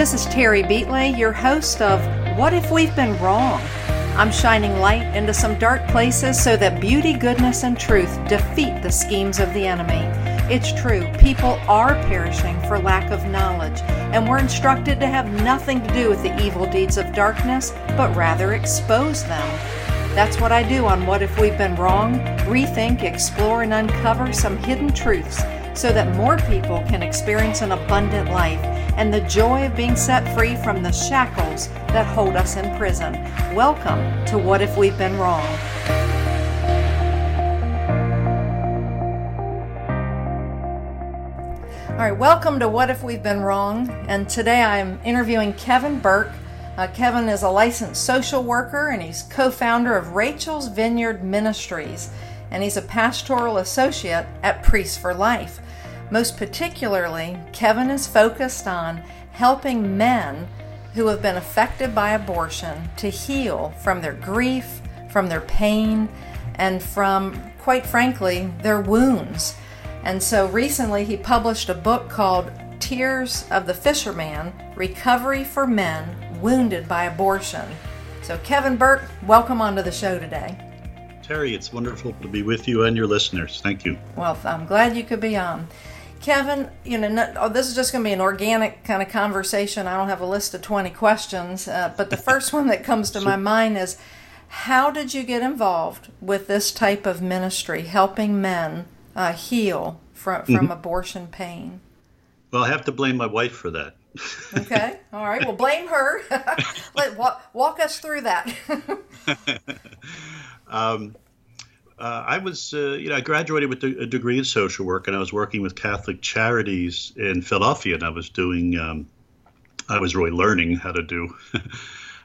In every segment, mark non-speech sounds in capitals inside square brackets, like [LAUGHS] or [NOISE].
This is Terry Beatley, your host of What If We've Been Wrong? I'm shining light into some dark places so that beauty, goodness, and truth defeat the schemes of the enemy. It's true, people are perishing for lack of knowledge, and we're instructed to have nothing to do with the evil deeds of darkness, but rather expose them. That's what I do on What If We've Been Wrong rethink, explore, and uncover some hidden truths so that more people can experience an abundant life and the joy of being set free from the shackles that hold us in prison. Welcome to What If We've Been Wrong. All right, welcome to What If We've Been Wrong. And today I'm interviewing Kevin Burke. Uh, Kevin is a licensed social worker and he's co founder of Rachel's Vineyard Ministries. And he's a pastoral associate at Priests for Life. Most particularly, Kevin is focused on helping men who have been affected by abortion to heal from their grief, from their pain, and from, quite frankly, their wounds. And so recently he published a book called Tears of the Fisherman Recovery for Men Wounded by Abortion. So, Kevin Burke, welcome onto the show today. Terry, it's wonderful to be with you and your listeners. Thank you. Well, I'm glad you could be on. Kevin, you know, oh, this is just going to be an organic kind of conversation. I don't have a list of 20 questions, uh, but the first one that comes to [LAUGHS] my mind is how did you get involved with this type of ministry, helping men uh, heal from, from mm-hmm. abortion pain? Well, I have to blame my wife for that. okay. All right. Well, [LAUGHS] blame her. [LAUGHS] Let walk, walk us through that. um, uh, I was, uh, you know, I graduated with a degree in social work, and I was working with Catholic Charities in Philadelphia, and I was doing, um, I was really learning how to do [LAUGHS]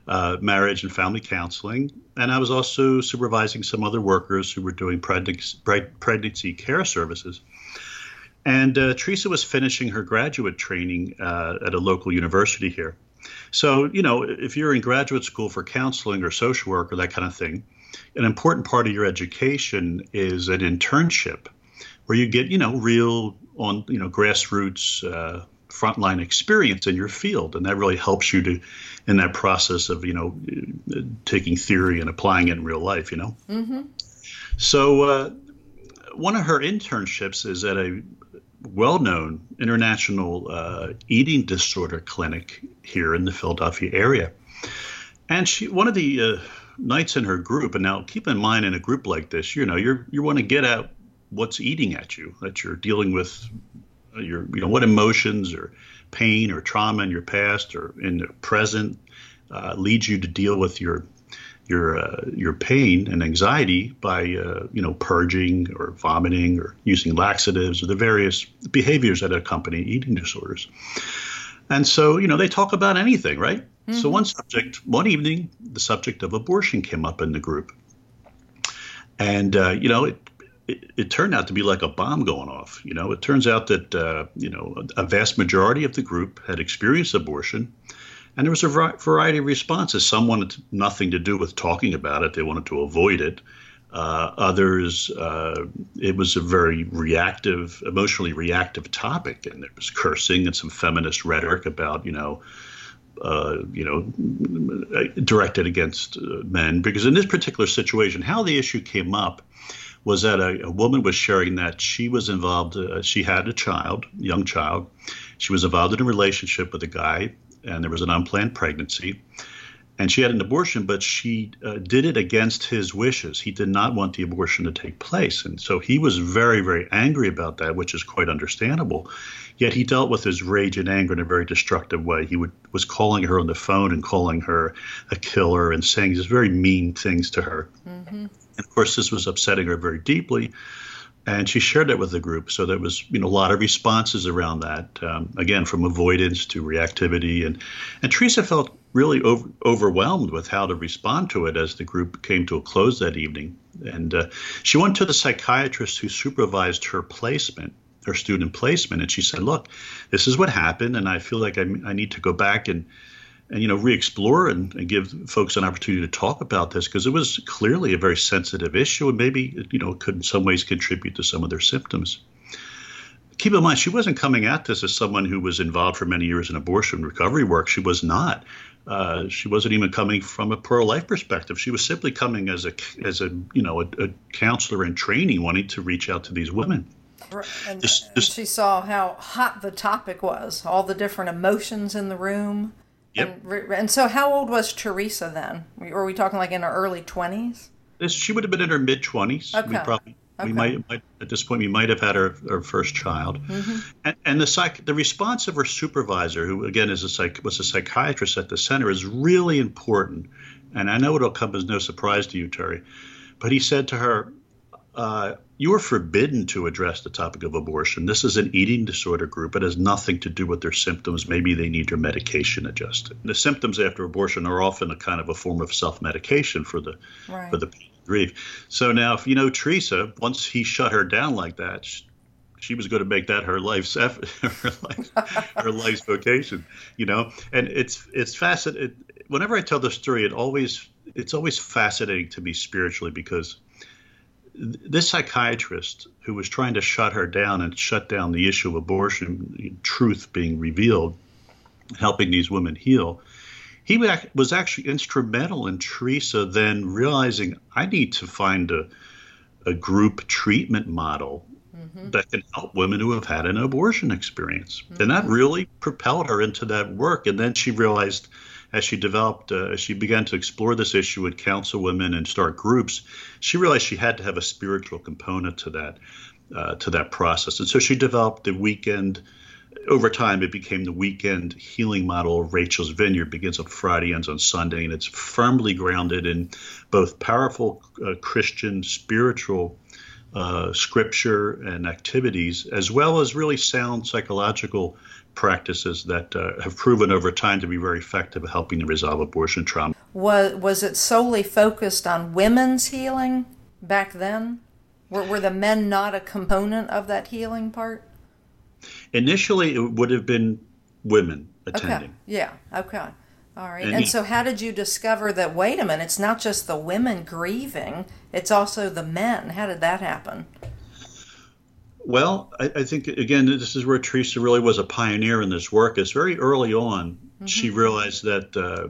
uh, marriage and family counseling, and I was also supervising some other workers who were doing pregnancy, pregnancy care services. And uh, Theresa was finishing her graduate training uh, at a local university here. So, you know, if you're in graduate school for counseling or social work or that kind of thing, an important part of your education is an internship where you get, you know, real on, you know, grassroots uh, frontline experience in your field. And that really helps you to, in that process of, you know, taking theory and applying it in real life, you know? Mm-hmm. So, uh, one of her internships is at a well known international uh, eating disorder clinic here in the Philadelphia area. And she, one of the uh, nights in her group, and now keep in mind in a group like this, you know, you're you want to get at what's eating at you, that you're dealing with uh, your, you know, what emotions or pain or trauma in your past or in the present uh, leads you to deal with your your uh, your pain and anxiety by uh, you know purging or vomiting or using laxatives or the various behaviors that accompany eating disorders. And so you know they talk about anything, right? Mm-hmm. So one subject, one evening, the subject of abortion came up in the group, and uh, you know it, it, it. turned out to be like a bomb going off. You know, it turns out that uh, you know a vast majority of the group had experienced abortion, and there was a variety of responses. Some wanted nothing to do with talking about it; they wanted to avoid it. Uh, others, uh, it was a very reactive, emotionally reactive topic, and there was cursing and some feminist rhetoric about, you know, uh, you know, directed against uh, men. Because in this particular situation, how the issue came up was that a, a woman was sharing that she was involved, uh, she had a child, young child. She was involved in a relationship with a guy, and there was an unplanned pregnancy. And she had an abortion, but she uh, did it against his wishes. He did not want the abortion to take place. And so he was very, very angry about that, which is quite understandable. Yet he dealt with his rage and anger in a very destructive way. He would, was calling her on the phone and calling her a killer and saying these very mean things to her. Mm-hmm. And of course, this was upsetting her very deeply. And she shared that with the group. So there was, you know, a lot of responses around that. Um, again, from avoidance to reactivity, and and Theresa felt really over, overwhelmed with how to respond to it as the group came to a close that evening. And uh, she went to the psychiatrist who supervised her placement her student placement, and she said, "Look, this is what happened, and I feel like I, I need to go back and." and you know re-explore and, and, give folks an opportunity to talk about this because it was clearly a very sensitive issue and maybe you know could in some ways contribute to some of their symptoms keep in mind, she wasn't coming at this as someone who was involved for many years in abortion recovery work. She was not. Uh, she wasn't even coming from a pro-life perspective. She was simply coming as a as a you know a, a counselor in training, wanting to reach out to these women. And, this, this, and, she saw how hot the topic was, all the different emotions in the room. Yep. And, and so, how old was Theresa then? Were we talking like in her early twenties? She would have been in her mid twenties. Okay. We probably Okay. We might, might, at this point we might have had our, our first child, mm-hmm. and, and, the psych the response of her supervisor, who again is a psych was a psychiatrist at the center, is really important. And I know it'll come as no surprise to you, Terry, but he said to her, uh, "You are forbidden to address the topic of abortion. This is an eating disorder group. It has nothing to do with their symptoms. Maybe they need their medication adjusted. The symptoms after abortion are often a kind of a form of self medication for the right. for the grief. So now, if you know Theresa, once he shut her down like that, she, she was going to make that her life's [LAUGHS] effort, her, life, her life's vocation, you know. And it's it's fascinating. Whenever I tell the story, it always it's always fascinating to me spiritually because this psychiatrist who was trying to shut her down and shut down the issue of abortion, truth being revealed, helping these women heal he was actually instrumental in Theresa then realizing I need to find a, a group treatment model mm-hmm. that can help women who have had an abortion experience. Mm-hmm. And that mm-hmm. really propelled her into that work. And then she realized as she developed, uh, as she began to explore this issue and counsel women and start groups, she realized she had to have a spiritual component to that, uh, to that process. And so she developed the weekend over time, it became the weekend healing model of Rachel's Vineyard. Begins on Friday, ends on Sunday, and it's firmly grounded in both powerful uh, Christian spiritual uh, scripture and activities, as well as really sound psychological practices that uh, have proven over time to be very effective at helping to resolve abortion trauma. Was was it solely focused on women's healing back then? Were, were the men not a component of that healing part? Initially, it would have been women attending. Okay. Yeah. Okay. All right. And, and, so, how did you discover that? Wait a minute, it's not just the women grieving; it's also the men. How did that happen? Well, I, I think again, this is where Theresa really was a pioneer in this work. Is very early on, Mm-hmm. She realized that uh,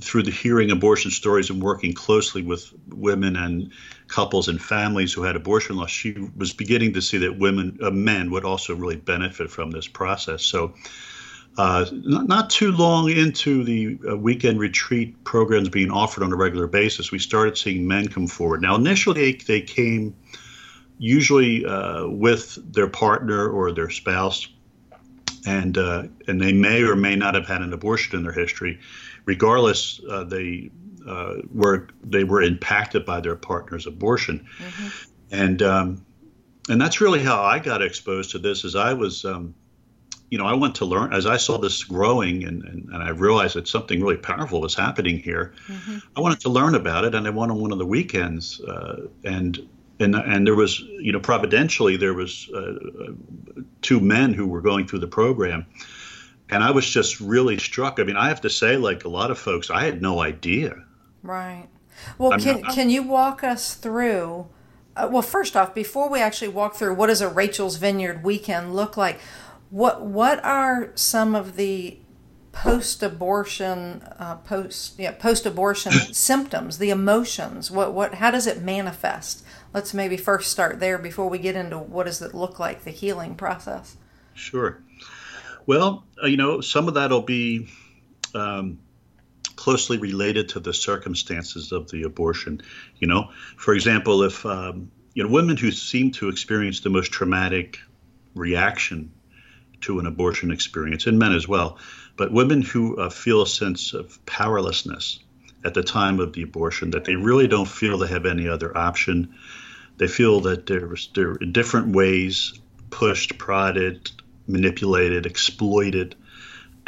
through the hearing abortion stories and working closely with women and couples and families who had abortion loss, she was beginning to see that women, uh, men, would also really benefit from this process. So, uh, not, not, too long into the uh, weekend retreat programs being offered on a regular basis, we started seeing men come forward. Now, initially, they, they came usually uh, with their partner or their spouse and uh, and they may or may not have had an abortion in their history. Regardless, uh, they uh, were they were impacted by their partner's abortion, mm-hmm. and um, and that's really how I got exposed to this. As I was, um, you know, I went to learn as I saw this growing, and, and, and I realized that something really powerful was happening here. Mm-hmm. I wanted to learn about it, and I went on one of the weekends, uh, and and and there was you know providentially there was uh, two men who were going through the program. And i was just really struck. I mean i have to say like a lot of folks i had no idea. Right. Well can can you walk us through uh, well first off before we actually walk through what does a rachel's vineyard weekend look like? What what are some of the post-abortion uh, post yeah post-abortion [LAUGHS] symptoms the emotions? What what how does it manifest let's maybe first start there before we get into what does it look like the healing process sure well uh, you know some of that'll be um, closely related to the circumstances of the abortion you know for example if um, you know women who seem to experience the most traumatic reaction to an abortion experience and men as well but women who uh, feel a sense of powerlessness at the time of the abortion, that they really don't feel they have any other option. They feel that they're, they're in different ways pushed, prodded, manipulated, exploited,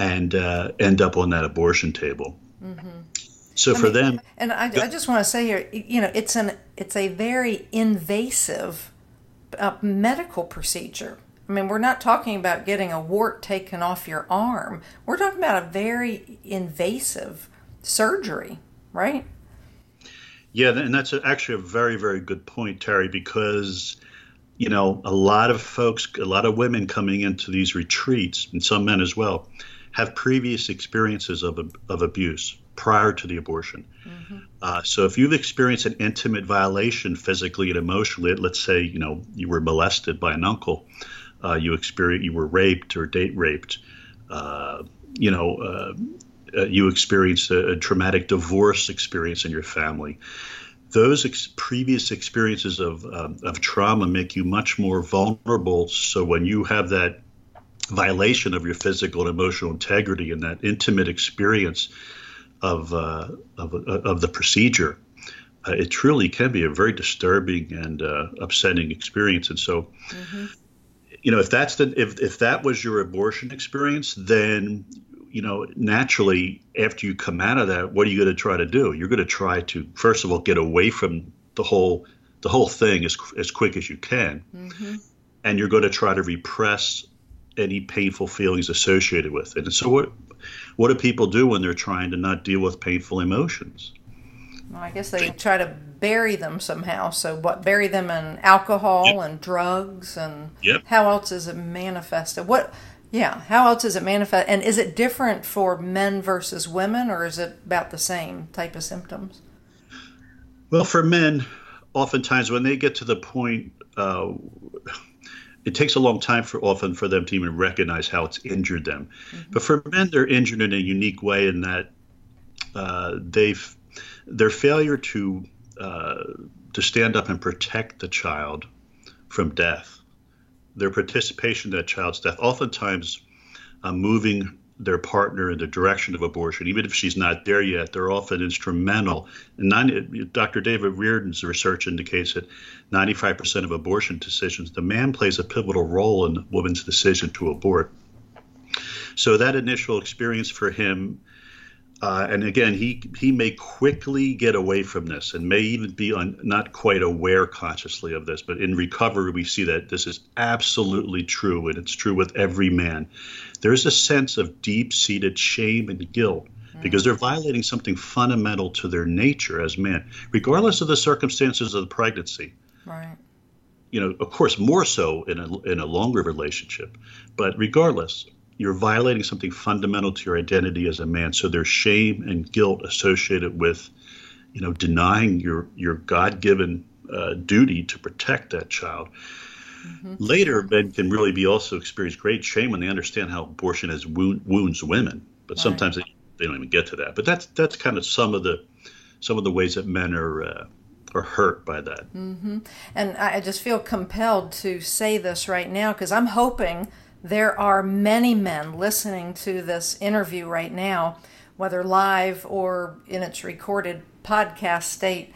and uh, end up on that abortion table. Mm-hmm. So I for mean, them, and I, I, just want to say here, you know, it's an it's a very invasive uh, medical procedure. I mean, we're not talking about getting a wart taken off your arm. We're talking about a very invasive surgery, right? Yeah, and that's actually a very, very good point, Terry, because you know, a lot of folks, a lot of women coming into these retreats, and some men as well, have previous experiences of, of abuse prior to the abortion. Mm-hmm. Uh, so if you've experienced an intimate violation physically and emotionally, let's say, you know, you were molested by an uncle, uh, you experienced, you were raped or date raped, uh, you know, uh, you experienced a, a, traumatic divorce experience in your family. Those ex- previous experiences of, um, of trauma make you much more vulnerable. So when you have that violation of your physical and emotional integrity and that intimate experience of, uh, of, uh, of, the procedure, uh, it truly can be a very disturbing and uh, upsetting experience. And so, mm-hmm. you know, if that's the if, if that was your abortion experience, then you know, naturally, after you come out of that, what are you going to try to do? You're going to try to, first of all, get away from the whole the whole thing as as quick as you can, mm-hmm. and you're going to try to repress any painful feelings associated with it. And so, what what do people do when they're trying to not deal with painful emotions? Well, I guess they try to bury them somehow. So, what bury them in alcohol yep. and drugs, and yep. how else is it manifested? What yeah. How else is it manifest? And is it different for men versus women, or is it about the same type of symptoms? Well, for men, oftentimes when they get to the point, uh, it takes a long time for often for them to even recognize how it's injured them. Mm-hmm. But for men, they're injured in a unique way in that uh, they've their failure to uh, to stand up and protect the child from death their participation in that child's death, oftentimes uh, moving their partner in the direction of abortion, even if she's not there yet, they're often instrumental. And 90, Dr. David Reardon's research indicates that 95% of abortion decisions, the man plays a pivotal role in the woman's decision to abort. So that initial experience for him uh, and again, he he may quickly get away from this, and may even be un, not quite aware consciously of this. But in recovery, we see that this is absolutely true, and it's true with every man. There's a sense of deep-seated shame and guilt mm. because they're violating something fundamental to their nature as men, regardless of the circumstances of the pregnancy. Right. You know, of course, more so in a in a longer relationship, but regardless, you're violating something fundamental to your identity as a man. So there's shame and guilt associated with, you know, denying your your God-given uh, duty to protect that child. Mm-hmm. Later, men can really be also experience great shame when they understand how abortion has wound, wounds women. But right. sometimes they, they don't even get to that. But that's that's kind of some of the some of the ways that men are. Uh, are hurt by that. Mm-hmm. And I just feel compelled to say this right now because I'm hoping there are many men listening to this interview right now, whether live or in its recorded podcast state.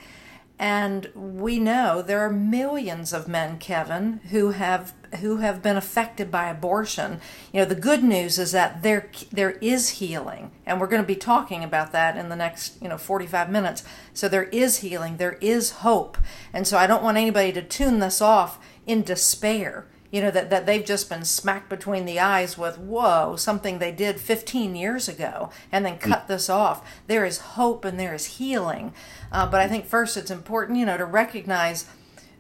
And we know there are millions of men, Kevin, who have who have been affected by abortion. You know, the good news is that there there is healing, and we're going to be talking about that in the next you know 45 minutes. So there is healing, there is hope, and so I don't want anybody to tune this off in despair you know that, that they've just been smacked between the eyes with whoa something they did 15 years ago and then cut mm. this off. There is hope and there is healing. Uh, but i think first it's important you know to recognize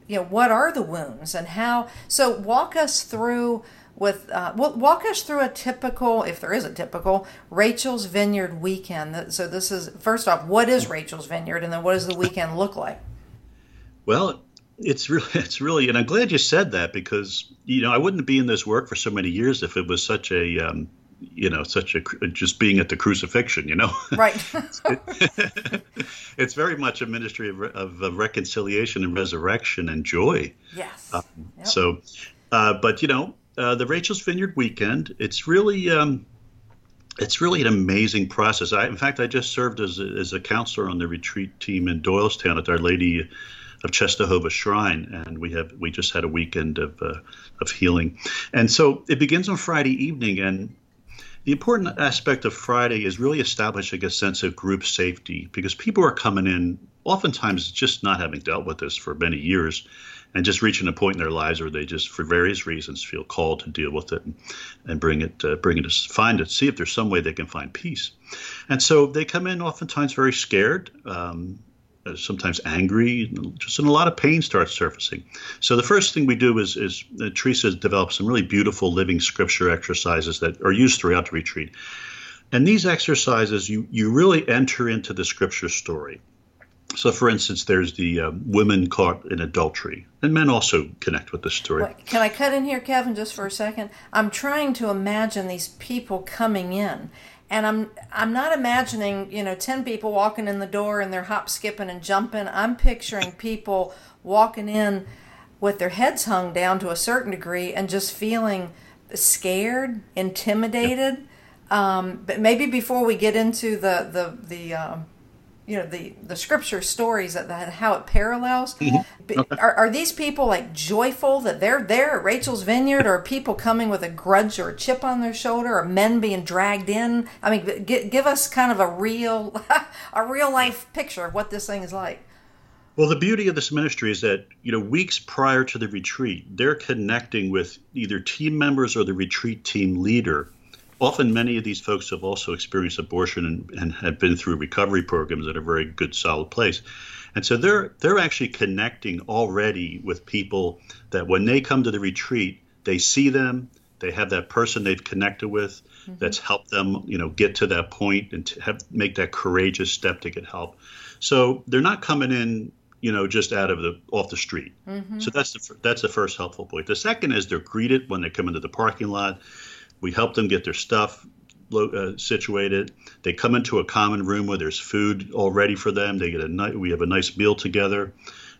you know what are the wounds and how so walk us through with uh, well, walk us through a typical if there is a typical rachel's vineyard weekend. So this is first off what is rachel's vineyard and then what does the weekend look like? Well it's really, [LAUGHS] it's really, and I'm glad you said that because you know I wouldn't be in this work for so many years if it was such a, um, you know, such a just being at the crucifixion. You know, [LAUGHS] right? [LAUGHS] it's very much a ministry of, of, reconciliation and resurrection and joy. Yes. Um, yep. So, uh, but you know, uh, the Rachel's Vineyard weekend, it's really. Um, it's really an amazing process. I, in fact, I just served as a, as a counselor on the retreat team in Doylestown at Our Lady of Czestochowa Shrine, and we have we just had a weekend of uh, of healing, and so it begins on Friday evening, and the important aspect of Friday is really establishing a sense of group safety because people are coming in oftentimes just not having dealt with this for many years and just reaching a point in their lives where they just for various reasons feel called to deal with it and, and bring it uh, bring it to find it see if there's some way they can find peace. And so they come in oftentimes very scared um, sometimes angry, just and a lot of pain starts surfacing. So the first thing we do is, is uh, Theresa develops some really beautiful living scripture exercises that are used throughout the retreat. And these exercises, you, you really enter into the scripture story. So, for instance, there's the uh, women caught in adultery, and men also connect with the story. Can I cut in here, Kevin, just for a second? I'm trying to imagine these people coming in, and I'm I'm not imagining you know ten people walking in the door and they're hop skipping and jumping. I'm picturing people walking in with their heads hung down to a certain degree and just feeling scared, intimidated. Um, but maybe before we get into the the the uh, you know the the scripture stories that, that how it parallels mm-hmm. okay. are, are these people like joyful that they're there at rachel's vineyard or people coming with a grudge or a chip on their shoulder or men being dragged in i mean g- give us kind of a real [LAUGHS] a real life picture of what this thing is like well, the beauty of this ministry is that, you know, weeks prior to the retreat, they're connecting with either team members or the retreat team leader often many of these folks have also experienced abortion and, and have been through recovery programs at a very good solid place. And so they're they're actually connecting already with people that when they come to the retreat they see them they have that person they've connected with mm-hmm. that's helped them you know get to that point and to have make that courageous step to get help. So they're not coming in you know just out of the off the street. Mm-hmm. so that's the that's the first helpful point. The second is they're greeted when they come into the parking lot we help them get their stuff uh, situated. They come into a common room where there's food all ready for them. They get a ni- we have a nice meal together,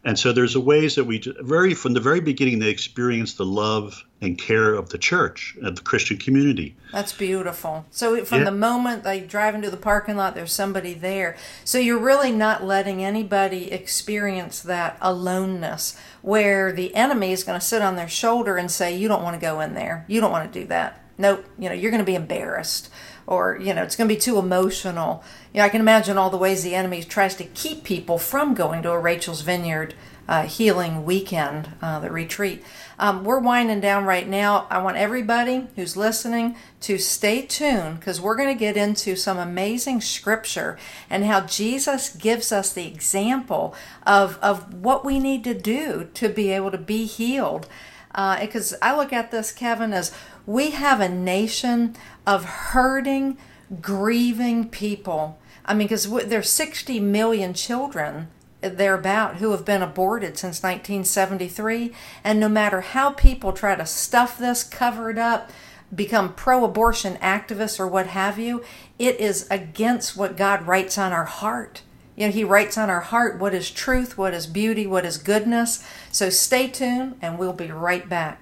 and so there's a ways that we very from the very beginning they experience the love and care of the church of the Christian community. That's beautiful. So from yeah. the moment they drive into the parking lot, there's somebody there. So you're really not letting anybody experience that aloneness where the enemy is going to sit on their shoulder and say, "You don't want to go in there. You don't want to do that." Nope, you know, you're going to be embarrassed or, you know, it's going to be too emotional. You know, I can imagine all the ways the enemy tries to keep people from going to a Rachel's Vineyard uh, healing weekend, uh, the retreat. Um, we're winding down right now. I want everybody who's listening to stay tuned because we're going to get into some amazing scripture and how Jesus gives us the example of, of what we need to do to be able to be healed. Because uh, I look at this, Kevin, as we have a nation of hurting, grieving people. I mean, because there's 60 million children eh, thereabout who have been aborted since 1973. And no matter how people try to stuff this, cover it up, become pro abortion activists or what have you, it is against what God writes on our heart. You know, He writes on our heart what is truth, what is beauty, what is goodness. So stay tuned, and we'll be right back.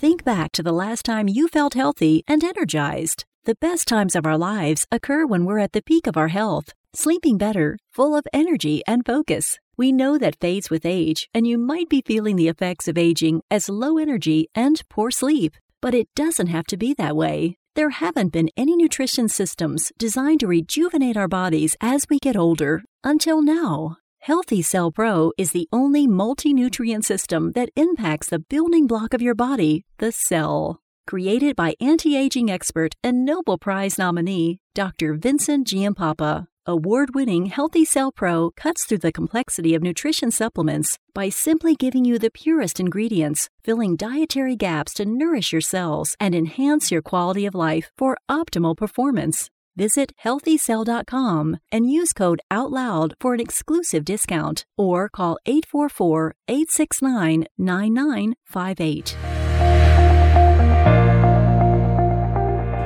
Think back to the last time you felt healthy and energized. The best times of our lives occur when we're at the peak of our health, sleeping better, full of energy and focus. We know that fades with age, and you might be feeling the effects of aging as low energy and poor sleep. But it doesn't have to be that way. There haven't been any nutrition systems designed to rejuvenate our bodies as we get older until now. Healthy Cell Pro is the only multi nutrient system that impacts the building block of your body, the cell. Created by anti aging expert and Nobel Prize nominee Dr. Vincent Giampapa, award winning Healthy Cell Pro cuts through the complexity of nutrition supplements by simply giving you the purest ingredients, filling dietary gaps to nourish your cells and enhance your quality of life for optimal performance. Visit healthycell.com and use code OUTLOUD for an exclusive discount or call 844 869 9958.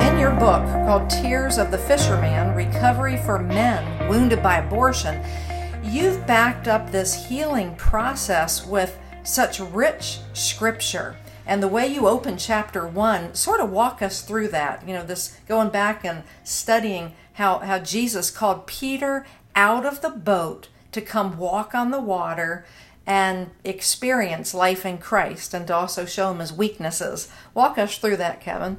In your book called Tears of the Fisherman Recovery for Men Wounded by Abortion, you've backed up this healing process with such rich scripture and the way you open chapter one sort of walk us through that you know this going back and studying how how jesus called peter out of the boat to come walk on the water and experience life in christ and to also show him his weaknesses walk us through that kevin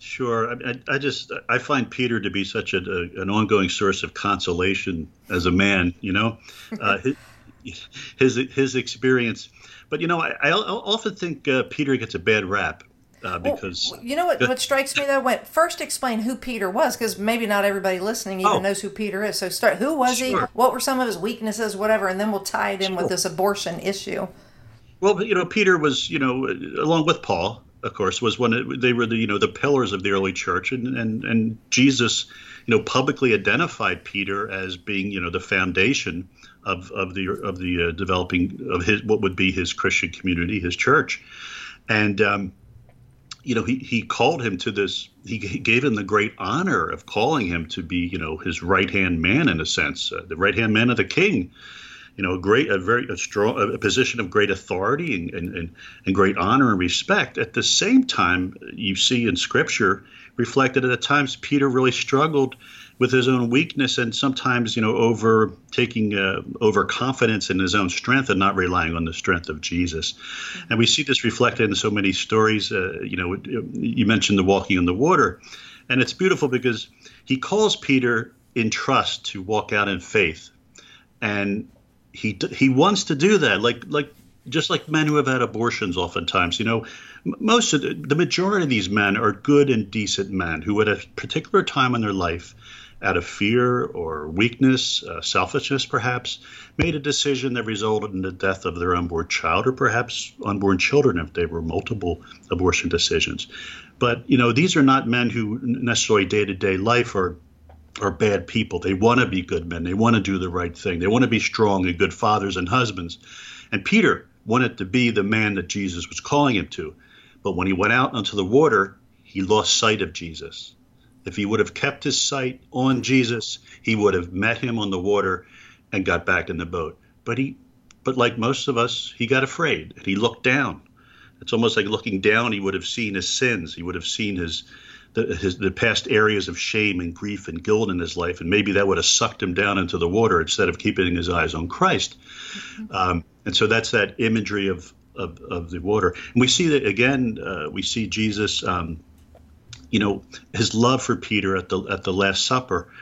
Sure. I, I, just I find Peter to be such a, a, an ongoing source of consolation as a man. You know, [LAUGHS] uh, his, his his experience but you know, I, I often think uh, Peter gets a bad rap. uh, because well, you know what, what strikes me though. When first explain who Peter was, because maybe not everybody listening even oh. knows who Peter is. So start. Who was sure. he? What were some of his weaknesses? Whatever, and then we'll tie it in sure. with this abortion issue. Well, you know, Peter was, you know, along with Paul, of course, was one. Of, they were the, you know, the pillars of the early church, and and and Jesus, you know, publicly identified Peter as being, you know, the foundation of of the of the uh, developing of his what would be his Christian community, his church, and. Um, you know, he, he called him to this. He gave him the great honor of calling him to be, you know, his right hand man in a sense, uh, the right hand man of the king you know, a great, a very a strong, a position of great authority and, and, and, and great honor and respect. At the same time, you see in Scripture reflected at times Peter really struggled with his own weakness and sometimes, you know, over taking uh, overconfidence in his own strength and not relying on the strength of Jesus. And we see this reflected in so many stories. Uh, you know, you mentioned the walking on the water, and it's beautiful because he calls Peter in trust to walk out in faith. And he he wants to do that, like like just like men who have had abortions. Oftentimes, you know, most of the, the majority of these men are good and decent men who, at a particular time in their life, out of fear or weakness, uh, selfishness perhaps, made a decision that resulted in the death of their unborn child or perhaps unborn children if they were multiple abortion decisions. But, you know, these are not men who necessarily day to day life are are bad people. They want to be good men. They want to do the right thing. They want to be strong and good fathers and husbands. And Peter wanted to be the man that Jesus was calling him to. But when he went out onto the water, he lost sight of Jesus. If he would have kept his sight on Jesus, he would have met him on the water and got back in the boat. But he but like most of us, he got afraid and he looked down. It's almost like looking down, he would have seen his sins. He would have seen his the, his, the past areas of shame and grief and guilt in his life, and maybe that would have sucked him down into the water instead of keeping his eyes on Christ. Mm-hmm. Um, and so that's that imagery of, of, of, the water. And we see that again. Uh, we see Jesus, um, you know, his love for Peter at the at the Last Supper.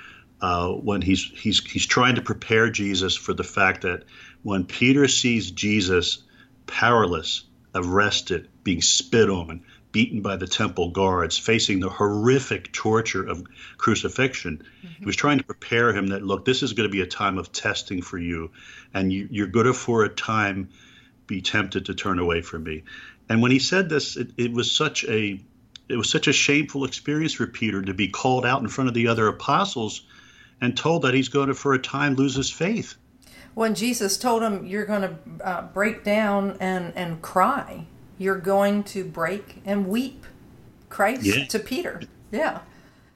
Uh, when he's he's he's trying to prepare Jesus for the fact that when Peter sees Jesus powerless, arrested, being spit on, beaten by the temple guards, facing the horrific torture of crucifixion. Mm-hmm. He was trying to prepare him that, look, this is going to be a time of testing for you, and you, you're going to, for a time, be tempted to turn away from me. And when he said this, it, it was such a it was such a shameful experience for Peter to be called out in front of the other apostles and told that he's going to, for a time, lose his faith. When Jesus told him, "You're going to uh, break down and and cry," you're going to break and weep. Christ yeah. to Peter. Yeah.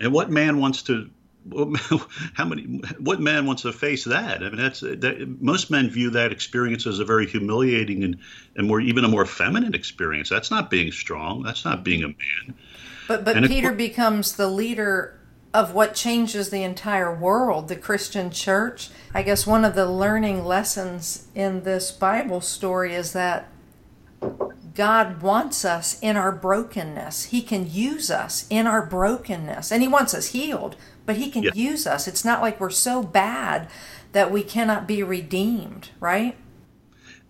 And what man wants to [LAUGHS] how many what man wants to face that? I mean that's that, most men view that experience as a very humiliating and and more even a more feminine experience. That's not being strong. That's not being a man. But but and peter it, becomes the leader of what changes the entire world the christian church. I guess one of the learning lessons in this bible story is that God wants us in our brokenness. He can use us in our brokenness. And He wants us healed, but He can yeah. use us. It's not like we're so bad that we cannot be redeemed, right?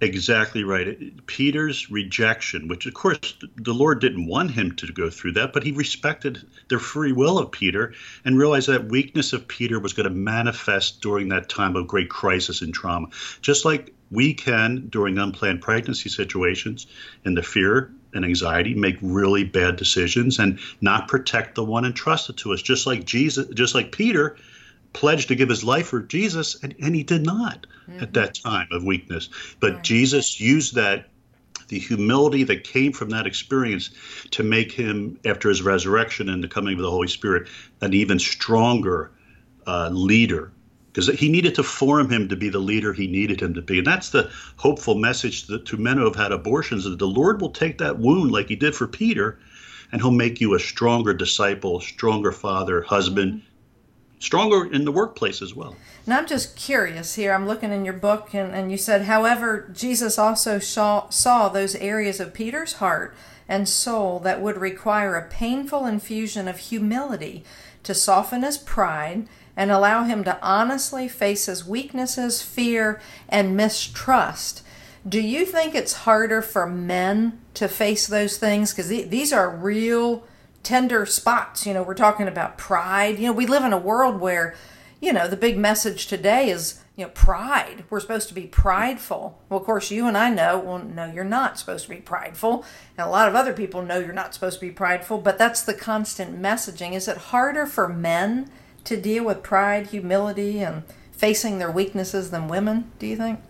Exactly right. Peter's rejection, which of course the Lord didn't want him to go through that, but he respected the free will of Peter and realized that weakness of Peter was going to manifest during that time of great crisis and trauma. Just like we can, during unplanned pregnancy situations and the fear and anxiety, make really bad decisions and not protect the one entrusted to us, just like Jesus, just like Peter pledged to give his life for Jesus, and, and he did not mm-hmm. at that time of weakness. But right. Jesus used that, the humility that came from that experience, to make him, after his resurrection and the coming of the Holy Spirit, an even stronger uh, leader. Because he needed to form him to be the leader he needed him to be. And that's the hopeful message to, to men who have had abortions that the Lord will take that wound like he did for Peter, and he'll make you a stronger disciple, stronger father, husband, stronger in the workplace as well. And I'm just curious here. I'm looking in your book, and, and you said, however, Jesus also saw, saw those areas of Peter's heart and soul that would require a painful infusion of humility to soften his pride and allow him to honestly face his weaknesses, fear, and mistrust. Do you think it's harder for men to face those things? Because these are real tender spots. You know, we're talking about pride. You know, we live in a world where, you know, the big message today is, you know, pride. We're supposed to be prideful. Well, of course, you and I know, well, no, you're not supposed to be prideful. And a lot of other people know you're not supposed to be prideful, but that's the constant messaging. Is it harder for men to deal with pride, humility, and facing their weaknesses than women, do you think?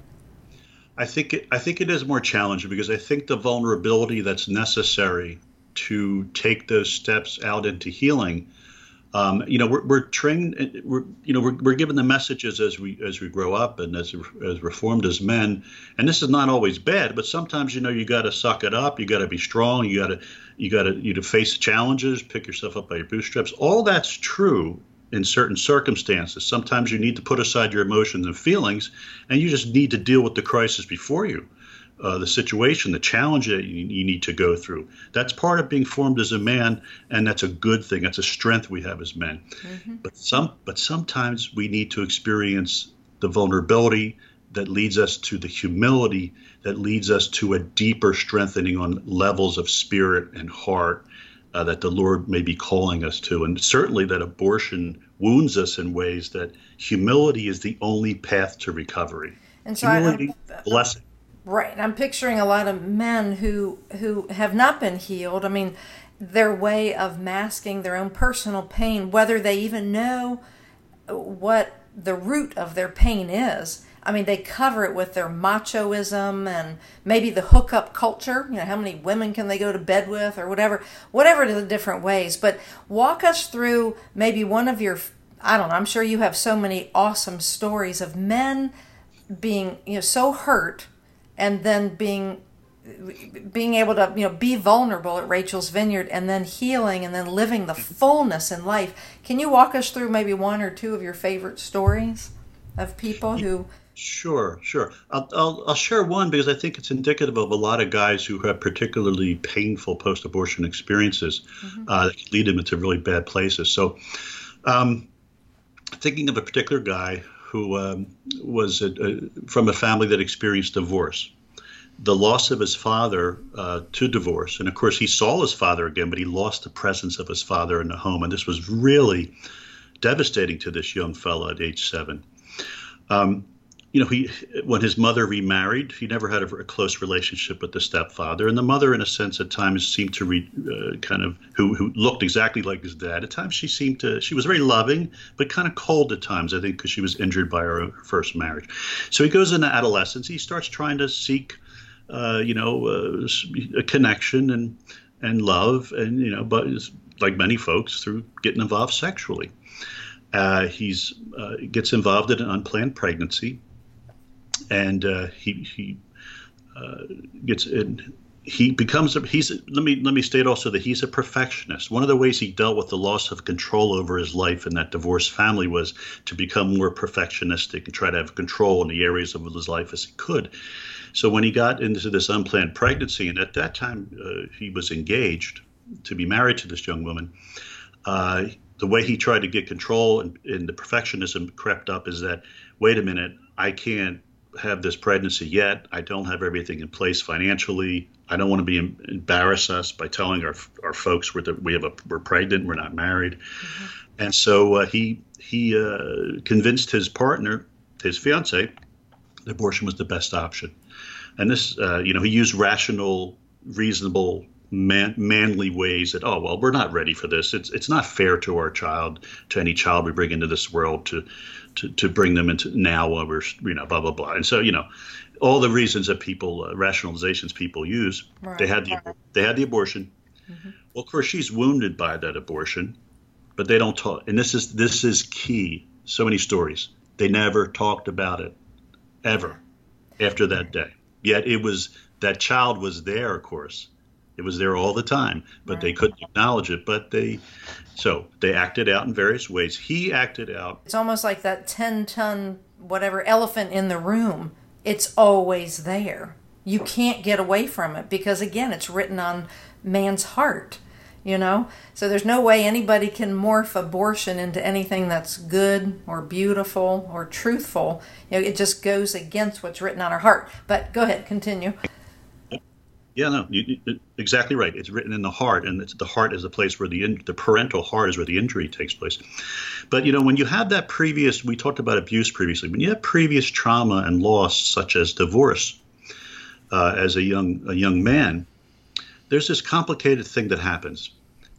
I think it, I think it is more challenging because I think the vulnerability that's necessary to take those steps out into healing. Um, you know, we're, we're trained. We're you know we're, we're given the messages as we as we grow up and as as reformed as men. And this is not always bad, but sometimes you know you got to suck it up. You got to be strong. You got to you got to you to face the challenges, pick yourself up by your bootstraps. All that's true in certain circumstances. Sometimes you need to put aside your emotions and feelings, and you just need to deal with the crisis before you, uh, the situation, the challenge that you, you, need to go through. That's part of being formed as a man, and that's a good thing. That's a strength we have as men. Mm-hmm. But some, but sometimes we need to experience the vulnerability that leads us to the humility that leads us to a deeper strengthening on levels of spirit and heart uh, that the Lord may be calling us to. And certainly that abortion wounds us in ways that humility is the only path to recovery. And so humility, I, blessing. Right. I'm picturing a lot of men who who have not been healed. I mean, their way of masking their own personal pain, whether they even know what the root of their pain is I mean, they cover it with their machoism and maybe the hookup culture. You know, how many women can they go to bed with or whatever, whatever the different ways. But walk us through maybe one of your, I don't know, I'm sure you have so many awesome stories of men being, you know, so hurt and then being being able to you know be vulnerable at Rachel's Vineyard and then healing and then living the fullness in life. Can you walk us through maybe one or two of your favorite stories of people who Sure, sure. I'll, I'll, I'll, share one because I think it's indicative of a lot of guys who have particularly painful post abortion experiences mm-hmm. uh, that lead them into really bad places. So, um, thinking of a particular guy who um, was a, a, from a family that experienced divorce. The loss of his father uh, to divorce, and of course, he saw his father again, but he lost the presence of his father in the home. And this was really devastating to this young fellow at age seven. Um, you know, he when his mother remarried, he never had a, a, close relationship with the stepfather, and the mother, in a sense, at times seemed to re, uh, kind of who who looked exactly like his dad. At times, she seemed to she was very loving, but kind of cold at times. I think because she was injured by her first marriage. So he goes into adolescence. He starts trying to seek, uh, you know, uh, a connection and and love, and you know, but like many folks, through getting involved sexually. Uh, he's uh, gets involved in an unplanned pregnancy and uh, he he uh, gets in. He becomes a, he's let me let me state also that he's a perfectionist. One of the ways he dealt with the loss of control over his life in that divorced family was to become more perfectionistic and try to have control in the areas of his life as he could. So when he got into this unplanned pregnancy, and at that time uh, he was engaged to be married to this young woman, uh, the way he tried to get control and, and the perfectionism crept up is that wait a minute, I can't have this pregnancy yet. I don't have everything in place financially. I don't want to be embarrass us by telling our our folks we're the, we have a we're pregnant, we're not married, mm-hmm. and so uh, he he uh, convinced his partner, his fiance, the abortion was the best option, and this uh, you know he used rational, reasonable man, manly ways that oh well we're not ready for this. It's it's not fair to our child to any child we bring into this world to to, to bring them into now while we're you know blah blah blah. And so you know all the reasons that people uh, rationalizations people use right. they had the they had the abortion. Mm-hmm. well of course she's wounded by that abortion but they don't talk and this is this is key. So many stories. They never talked about it ever after that day. Yet it was that child was there of course it was there all the time, but right. they couldn't acknowledge it. But they, so they acted out in various ways. He acted out. It's almost like that 10 ton, whatever, elephant in the room. It's always there. You can't get away from it because, again, it's written on man's heart. you know? So there's no way anybody can morph abortion into anything that's good or beautiful or truthful. You know, it just goes against what's written on our heart. But go ahead, continue. Yeah, no, you, exactly right. It's written in the heart, and the heart is the place where the in, the parental heart is where the injury takes place. But you know, when you have that previous, we talked about abuse previously. When you have previous trauma and loss, such as divorce, uh, as a young a young man, there's this complicated thing that happens.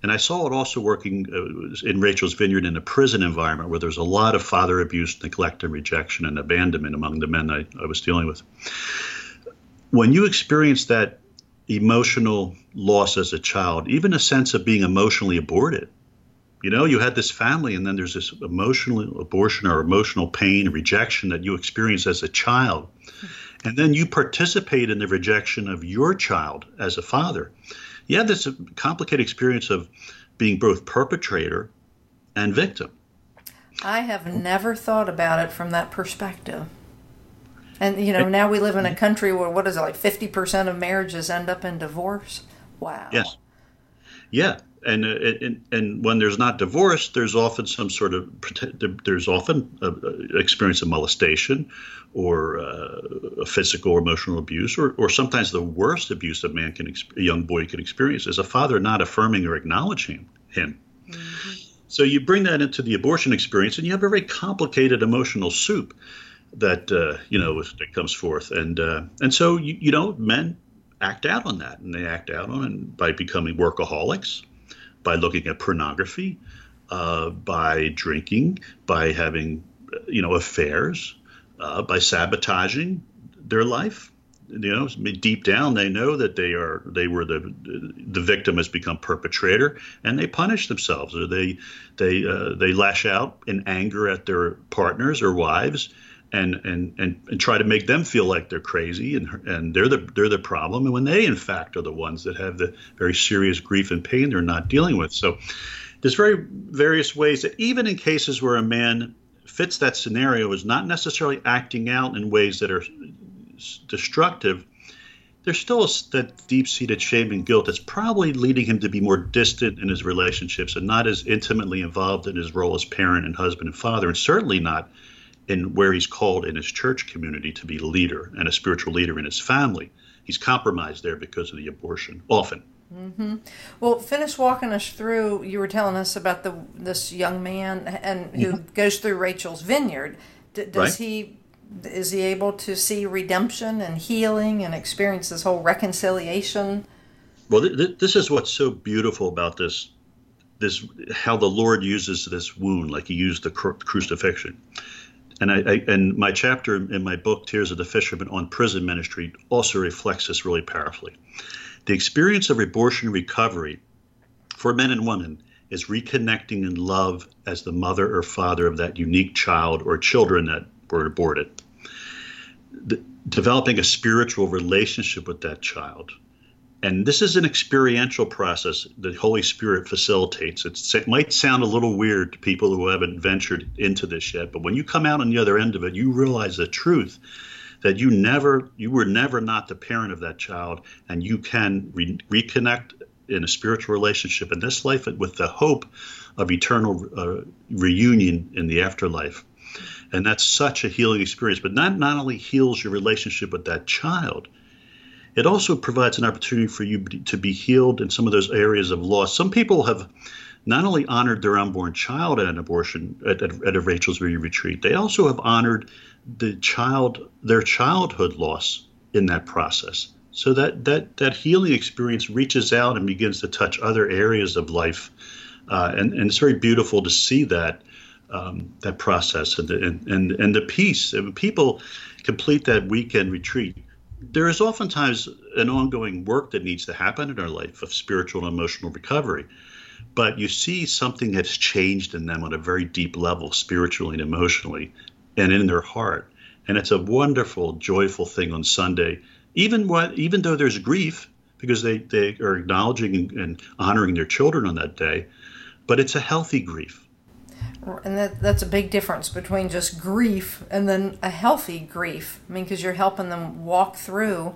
And I saw it also working uh, in Rachel's Vineyard in a prison environment where there's a lot of father abuse, neglect, and rejection and abandonment among the men I, I was dealing with. When you experience that emotional loss as a child, even a sense of being emotionally aborted, you know, you had this family, and then there's this emotional abortion or emotional pain, and rejection that you experience as a child. And then you participate in the rejection of your child as a father you have this complicated experience of being both perpetrator and victim. I have never thought about it from that perspective. And you know, now we live in a country where what is it like 50% of marriages end up in divorce? Wow. Yes. Yeah, and, uh, and and when there's not divorce, there's often some sort of there's often a, a experience of molestation, or uh, a physical or emotional abuse, or or sometimes the worst abuse a man can a young boy can experience is a father not affirming or acknowledging him. Mm-hmm. So you bring that into the abortion experience, and you have a very complicated emotional soup that uh, you know that comes forth, and uh, and so you, you know men act out on that, and they act out on it by becoming workaholics, by looking at pornography, uh, by drinking, by having you know affairs, uh, by sabotaging their life. You know, deep down they know that they are they were the the victim has become perpetrator, and they punish themselves or they they uh, they lash out in anger at their partners or wives and, and and and try to make them feel like they're crazy and and they're the they're the problem. And when they in fact are the ones that have the very serious grief and pain they're not dealing with. So there's very various ways that even in cases where a man fits that scenario is not necessarily acting out in ways that are destructive there's still a, that deep-seated shame and guilt that's probably leading him to be more distant in his relationships and not as intimately involved in his role as parent and husband and father and certainly not in where he's called in his church community to be a leader and a spiritual leader in his family. He's compromised there because of the abortion, often. Mm-hmm. Well, finish walking us through. You were telling us about the this young man and who mm-hmm. goes through Rachel's vineyard. D- does right. he is he able to see redemption and healing and experience this whole reconciliation? Well, th- th- this is what's so beautiful about this this how the Lord uses this wound, like He used the cru- crucifixion. And I, I, and my chapter in my book, Tears of the Fisherman, on prison ministry also reflects this really powerfully. The experience of abortion recovery for men and women is reconnecting in love as the mother or father of that unique child or children that were aborted. The, developing a spiritual relationship with that child and this is an experiential process that Holy Spirit facilitates. It's, it might sound a little weird to people who haven't ventured into this yet, but when you come out on the other end of it, you realize the truth that you never, you were never not the parent of that child, and you can re- reconnect in a spiritual relationship in this life with the hope of eternal uh, reunion in the afterlife. And that's such a healing experience. But not not only heals your relationship with that child it also provides an opportunity for you to be healed in some of those areas of loss. Some people have not only honored their unborn child at an abortion at, at, at a Rachel's Vineyard retreat, they also have honored the child, their childhood loss in that process. So that that that healing experience reaches out and begins to touch other areas of life, uh, and and it's very beautiful to see that um, that process and the, and, and and the peace. And people complete that weekend retreat there is oftentimes an ongoing work that needs to happen in our life of spiritual and emotional recovery. But you see something has changed in them on a very deep level, spiritually and emotionally, and in their heart. And it's a wonderful, joyful thing on Sunday. Even what, even though there's grief, because they, they are acknowledging and honoring their children on that day, but it's a healthy grief and that that's a big difference between just grief and then a healthy grief. I mean, because you're helping them walk through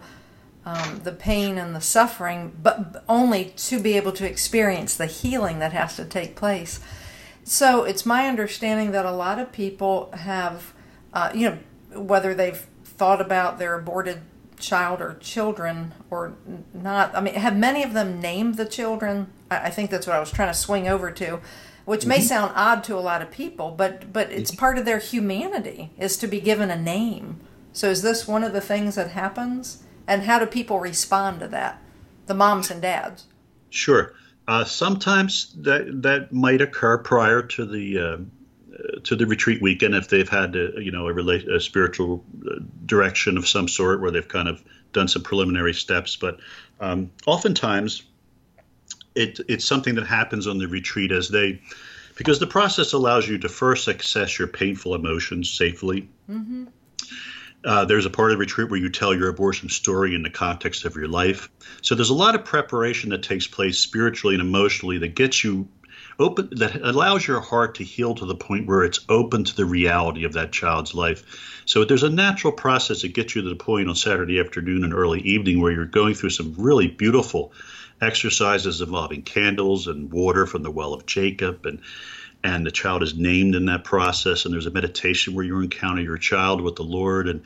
um, the pain and the suffering, but only to be able to experience the healing that has to take place. So it's my understanding that a lot of people have, uh, you know, whether they've thought about their aborted child or children or not. I mean, have many of them named the children? I, I think that's what I was trying to swing over to, which mm-hmm. may sound odd to a lot of people, but but it's mm-hmm. part of their humanity is to be given a name. So is this one of the things that happens? And how do people respond to that? The moms and dads. Sure. Uh, sometimes that that might occur prior to the uh, to the retreat weekend if they've had a, you know a, relate, a spiritual uh, direction of some sort where they've kind of done some preliminary steps. But um, oftentimes, it it's something that happens on the retreat as they because the process allows you to first access your painful emotions safely. Mm-hmm. Uh, there's a part of the retreat where you tell your abortion story in the context of your life. So there's a lot of preparation that takes place spiritually and emotionally that gets you open, that allows your heart to heal to the point where it's open to the reality of that child's life. So there's a natural process that gets you to the point on Saturday afternoon and early evening where you're going through some really beautiful exercises involving candles and water from the well of Jacob and and the child is named in that process and there's a meditation where you encounter your child with the lord and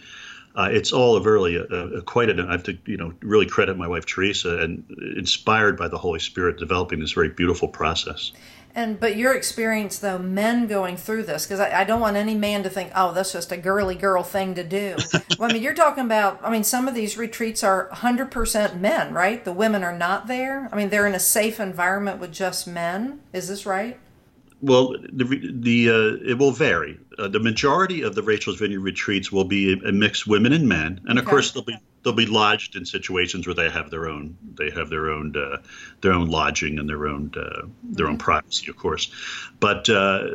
uh, it's all a really a, a quite an I have to you know really credit my wife Theresa and inspired by the Holy Spirit developing this very beautiful process. And but your experience though, men going through this because I, I, don't want any man to think, oh, that's just a girly girl thing to do. [LAUGHS] well, I mean, you're talking about. I mean, some of these retreats are 100% men, right? The women are not there. I mean, they're in a safe environment with just men. Is this right? Well, the the uh, it will vary. Uh, the majority of the Rachel's Vineyard retreats will be a, a mixed women and men, and of course there'll be they'll be lodged in situations where they have their own they have their own uh, their own lodging and their own uh, their own mm-hmm. privacy, of course. But uh,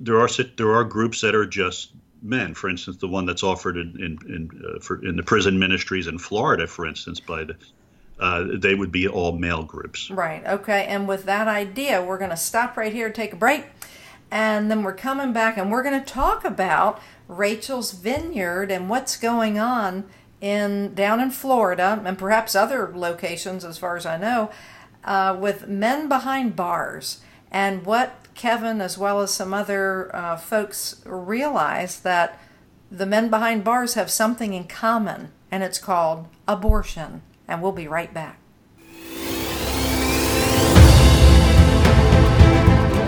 there are there are groups that are just men. For instance, the one that's offered in in in, uh, for, in the prison ministries in Florida, for instance, by the uh, they would be all male groups. Right. Okay. And with that idea, we're going to stop right here, take a break, and then we're coming back and we're going to talk about Rachel's Vineyard and what's going on in down in Florida and perhaps other locations, as far as I know, uh, with men behind bars and what Kevin, as well as some other uh, folks, realize that the men behind bars have something in common, and it's called abortion and we'll be right back.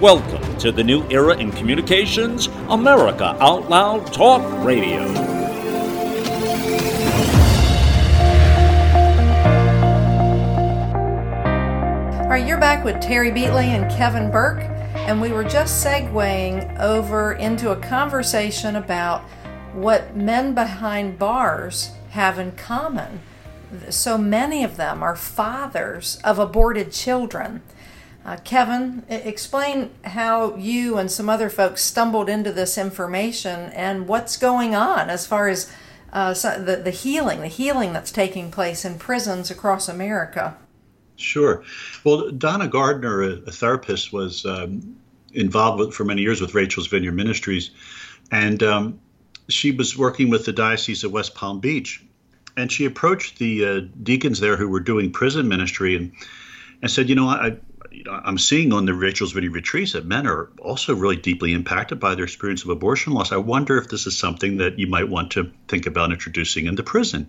Welcome to the new era in communications America Out Loud Talk Radio. All right, you're back with Terry Beatley and Kevin Burke, and we were just segueing over into a conversation about what men behind bars have in common so many of them are fathers of aborted children. Uh, Kevin, explain how you and some other folks stumbled into this information and what's going on as far as uh, the, the healing, the healing that's taking place in prisons across America. Sure. Well, Donna Gardner, a, therapist, was um, involved with, for many years with Rachel's Vineyard Ministries, and um, she was working with the Diocese of West Palm Beach and she approached the uh, deacons there who were doing prison ministry and and said, you know, I, you know, I'm seeing on the Rachel's Vineyard retreats that men are also really deeply impacted by their experience of abortion loss. I wonder if this is something that you might want to think about introducing into prison.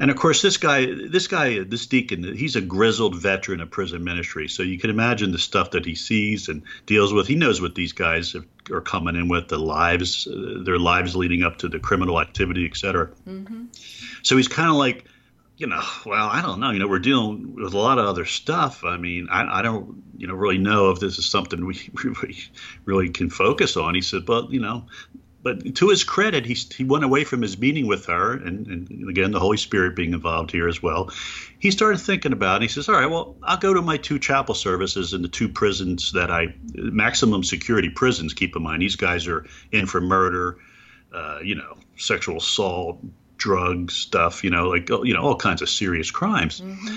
And of course, this guy, this guy, this deacon, he's a grizzled veteran of prison ministry. So you can imagine the stuff that he sees and deals with. He knows what these guys are coming in with, the lives, uh, their lives leading up to the criminal activity, et cetera. Mm-hmm. So he's kind of like, you know, well, I don't know. You know, we're dealing with a lot of other stuff. I mean, I, I don't, you know, really know if this is something we [LAUGHS] really, really can focus on. He said, but, you know, but to his credit, he he went away from his meeting with her, and, and again the Holy Spirit being involved here as well. He started thinking about. it. He says, "All right, well, I'll go to my two chapel services in the two prisons that I maximum security prisons. Keep in mind, these guys are in for murder, uh, you know, sexual assault, drug stuff, you know, like you know all kinds of serious crimes." Mm-hmm.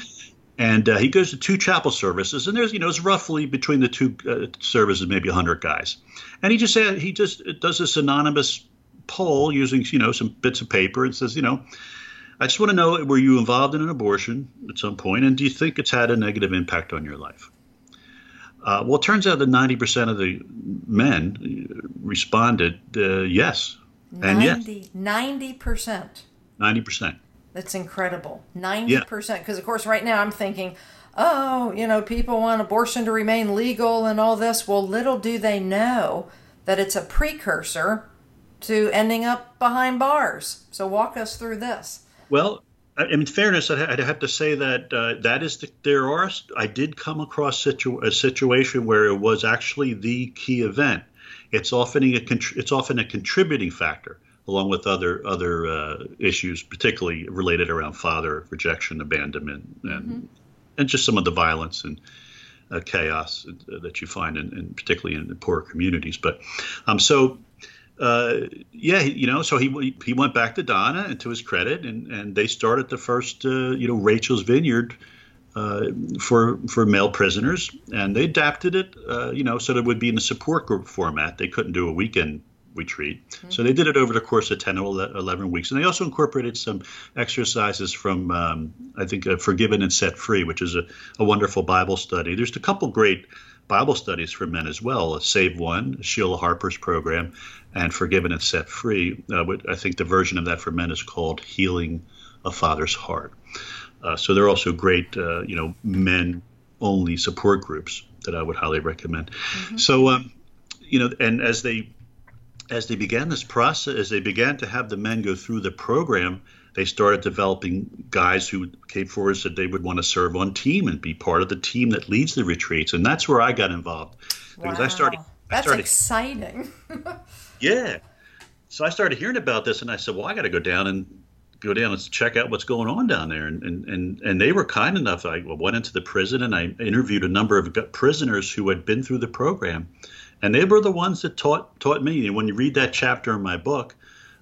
And uh, he goes to two chapel services, and there's you know it's roughly between the two uh, services maybe hundred guys and he just said he just does this anonymous poll using you know some bits of paper and says you know I just want to know were you involved in an abortion at some point and do you think it's had a negative impact on your life? Uh, well, it turns out that 90% of the men responded uh, yes. 90, and yes. 90%. 90%. That's incredible. 90%. Because, of course, right now I'm thinking, oh, you know, people want abortion to remain legal and all this. Well, little do they know that it's a precursor to ending up behind bars. So walk us through this. Well, in fairness, I'd have to say that uh, that is the, there are. I did come across situ, a situation where it was actually the key event. It's often a it's often a contributing factor, along with other other uh, issues, particularly related around father rejection, abandonment, and mm-hmm and just some of the violence and uh, chaos that you find, in, in particularly in poor communities. But um, so. Uh, yeah, you know, so he he went back to Donna, and to his credit, and, and they started the first, uh, you know, Rachel's Vineyard uh, for for male prisoners, and they adapted it, uh, you know, so that it would be in a support group format. They couldn't do a weekend retreat. Mm-hmm. So they did it over the course of 10 or 11 weeks. And they also incorporated some exercises from, um, I think, uh, Forgiven and Set Free, which is a, a, wonderful Bible study. There's a couple great Bible studies for men as well Save One, Sheila Harper's program, and Forgiven and Set Free. Uh, I think the version of that for men is called Healing a Father's Heart. Uh, so they're also great, uh, you know, men only support groups that I would highly recommend. Mm-hmm. So, um, you know, and as they as they began this process, as they began to have the men go through the program, they started developing guys who came forward and said they would want to serve on team and be part of the team that leads the retreats. And that's where I got involved because wow. I started. That's I started, exciting. [LAUGHS] yeah. So I started hearing about this, and I said, "Well, I got to go down and go down and check out what's going on down there." And and and, and they were kind enough. I went into the prison and I interviewed a number of prisoners who had been through the program and they were the ones that taught taught me. And when you read that chapter in my book,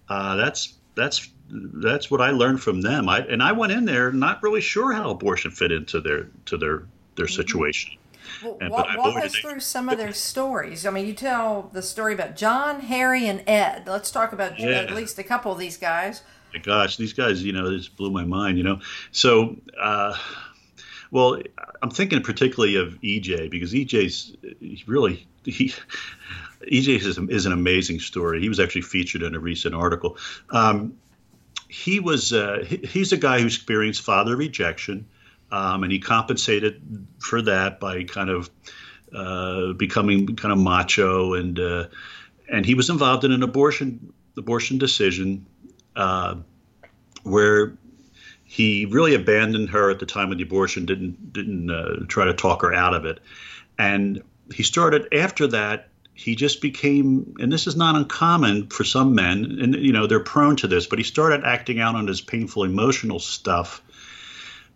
uh, that's that's that's what I learned from them. I and I went in there not really sure how abortion fit into their to their their mm-hmm. situation. Well, and, walk, walk us through some of their stories. I mean, you tell the story about John, Harry, and Ed. Let's talk about yeah. at least a couple of these guys. My gosh, these guys, you know, this blew my mind. You know, so. Uh, well, I'm thinking particularly of EJ because EJ's really he EJ is, is, an amazing story. He was actually featured in a recent article. Um, he was uh, he, he's a guy who experienced father rejection, um, and he compensated for that by kind of uh, becoming kind of macho and uh, and he was involved in an abortion abortion decision uh, where he really abandoned her at the time of the abortion. Didn't didn't uh, try to talk her out of it, and he started after that. He just became, and this is not uncommon for some men, and you know they're prone to this. But he started acting out on his painful emotional stuff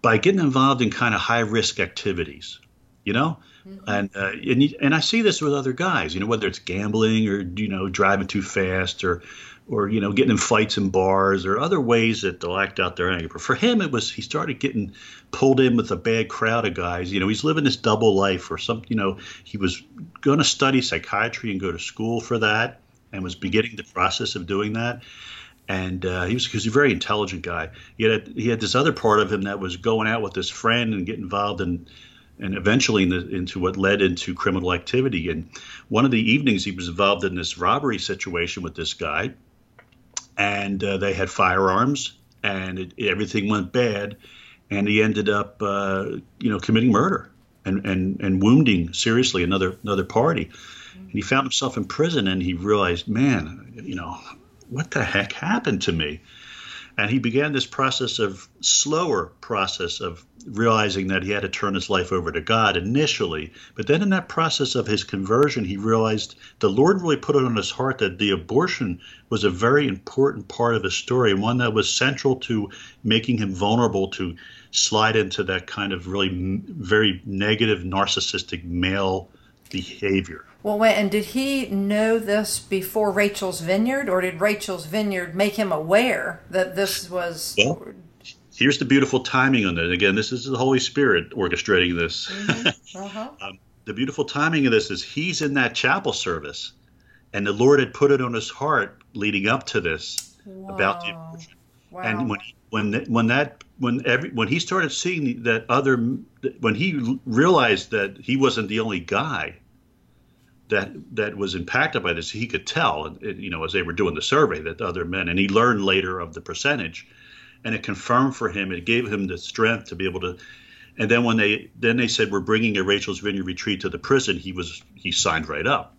by getting involved in kind of high risk activities, you know. Mm-hmm. And uh, and and I see this with other guys, you know, whether it's gambling or you know driving too fast or or you know getting in fights in bars or other ways that they'll act out their anger. But for him, it was he started getting pulled in with a bad crowd of guys. You know, he's living this double life or some. You know, he was going to study psychiatry and go to school for that, and was beginning the process of doing that. And uh, he was because he's a very intelligent guy. He had he had this other part of him that was going out with his friend and get involved in and eventually in the, into what led into criminal activity. And one of the evenings, he was involved in this robbery situation with this guy, and uh, they had firearms, and it, everything went bad, and he ended up, uh, you know, committing murder and, and and wounding seriously another another party, and he found himself in prison, and he realized, man, you know, what the heck happened to me? And he began this process of slower process of realizing that he had to turn his life over to God initially. But then in that process of his conversion, he realized the Lord really put it on his heart that the abortion was a very important part of his story and one that was central to making him vulnerable to slide into that kind of really very negative narcissistic male behavior. Well, wait, and did he know this before Rachel's Vineyard, or did Rachel's Vineyard make him aware that this was? Well, here's the beautiful timing on it. Again, this is the Holy Spirit orchestrating this. Mm-hmm. [LAUGHS] Uh-huh. um, the beautiful timing of this is he's in that chapel service, and the Lord had put it on his heart leading up to this about the abortion. Wow. And when when when that when every when he started seeing that other when he realized that he wasn't the only guy that that was impacted by this, he could tell, you know, as they were doing the survey, that other men, and he learned later of the percentage, and it confirmed for him. It gave him the strength to be able to. And then when they then they said we're bringing a Rachel's Vineyard retreat to the prison, he was he signed right up,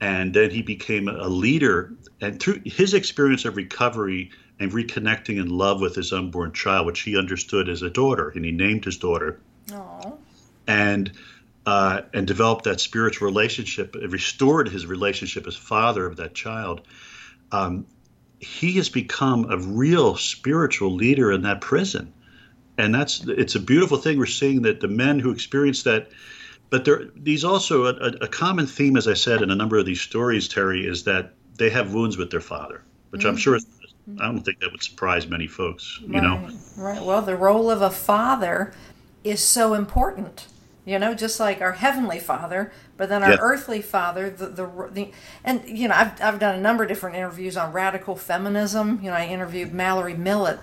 and then he became a leader. And through his experience of recovery and reconnecting in love with his unborn child, which he understood as a daughter, and he named his daughter. Aww. And uh, and developed that spiritual relationship, restored his relationship as father of that child, um, he has become a real spiritual leader in that prison. And that's it's a beautiful thing. We're seeing that the men who experience that, but there these also a, a common theme, as I said in a number of these stories, Terry, is that they have wounds with their father, which mm-hmm. I'm sure I don't think that would surprise many folks. You right. know, right? Well, the role of a father is so important you know, just like our heavenly Father, but then our yep. earthly Father, the, the, the and you know, I've I've done a number of different interviews on radical feminism. You know, I interviewed Mallory Millett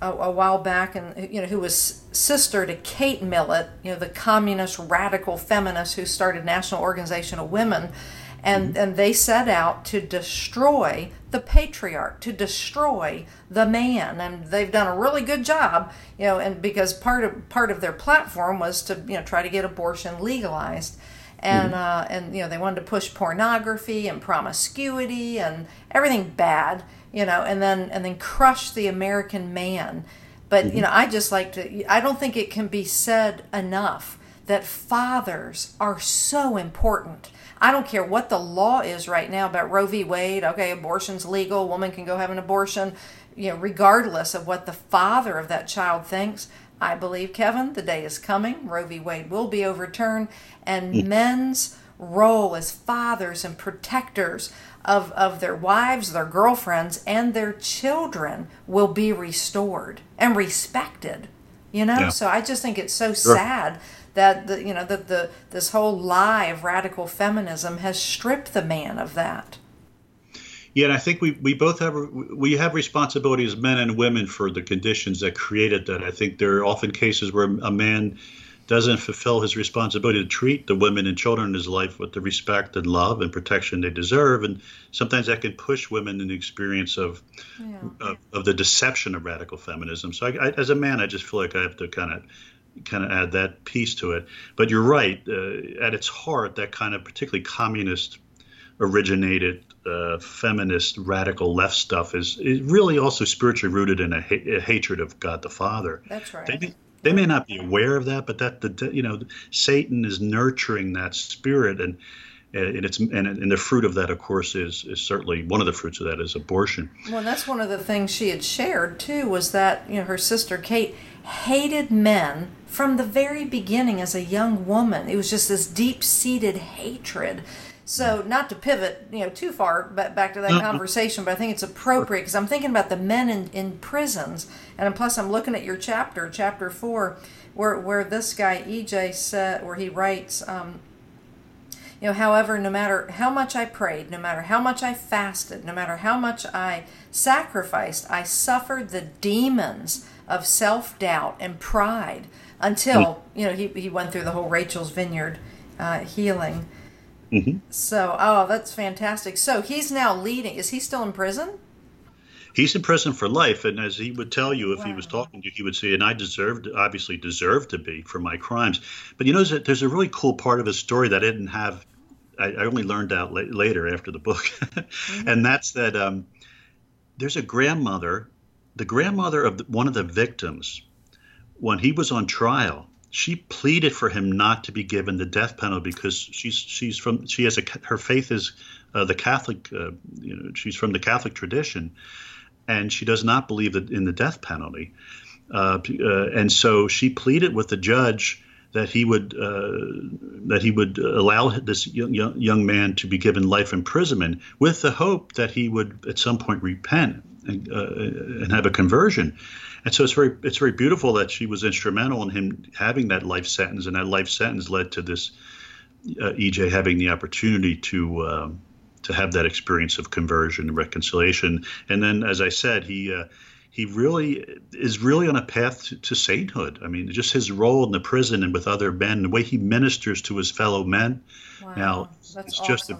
a, a while back, and you know, who was sister to Kate Millett, you know, the communist radical feminist who started National Organization of Women, and mm-hmm. and they set out to destroy the patriarch to destroy the man and they've done a really good job you know and because part of part of their platform was to you know try to get abortion legalized and mm-hmm. uh, and you know they wanted to push pornography and promiscuity and everything bad you know and then and then crush the american man but mm-hmm. you know i just like to i don't think it can be said enough that fathers are so important I don't care what the law is right now about Roe v. Wade. Okay, abortion's legal. A woman can go have an abortion, you know, regardless of what the father of that child thinks. I believe, Kevin, the day is coming. Roe v. Wade will be overturned, and mm. men's role as fathers and protectors of, of their wives, their girlfriends, and their children will be restored and respected. You know, yeah. so I just think it's so sure. sad that the, you know that the this whole lie of radical feminism has stripped the man of that. Yeah, and I think we, we both have we have responsibility as men and women for the conditions that created that. I think there are often cases where a man doesn't fulfill his responsibility to treat the women and children in his life with the respect and love and protection they deserve, and sometimes that can push women in the experience of yeah. of, of, the deception of radical feminism. So, I, I, as a man, I just feel like I have to kind of kind of add that piece to it. But you're right. Uh, at its heart, that kind of particularly communist originated uh, feminist radical left stuff is, is really also spiritually rooted in a, ha- a, hatred of God the Father. That's right. They, they may not be aware of that, but that the you know Satan is nurturing that spirit and and it's and, and the fruit of that of course is is certainly one of the fruits of that is abortion well that's one of the things she had shared too was that you know her sister kate hated men from the very beginning as a young woman. It was just this deep seated hatred. So, not to pivot, you know, too far but back to that mm-hmm. conversation, but I think it's appropriate because I'm thinking about the men in, in prisons, and plus I'm looking at your chapter, chapter four, where where this guy EJ said, where he writes, um, you know, however, no matter how much I prayed, no matter how much I fasted, no matter how much I sacrificed, I suffered the demons of self doubt and pride until you know he, he went through the whole Rachel's Vineyard uh, healing. Mm-hmm. So, oh, that's fantastic. So he's now leading. Is he still in prison? He's in prison for life, and as he would tell you if wow. he was talking to you, he would say, "And I deserved, obviously, deserved to be for my crimes." But you know, there's a really cool part of his story that I didn't have. I, I only learned out la- later after the book, [LAUGHS] mm-hmm. and that's that um, there's a grandmother the grandmother of the, one of the victims, when he was on trial, she pleaded for him not to be given the death penalty because she's she's from she has a her faith is uh, the Catholic uh, you know she's from the Catholic tradition, and she does not believe that in the death penalty, uh, uh and so she pleaded with the judge that he would uh, that he would allow this young, young, young man to be given life imprisonment with the hope that he would at some point repent and, uh, and have a conversion. And so it's very it's very beautiful that she was instrumental in him having that life sentence, and that life sentence led to this uh, EJ having the opportunity to um, to have that experience of conversion and reconciliation. And then, as I said, he uh, he really is really on a path to, to, sainthood. I mean, just his role in the prison and with other men, the way he ministers to his fellow men. Wow, now, that's it's awesome. just a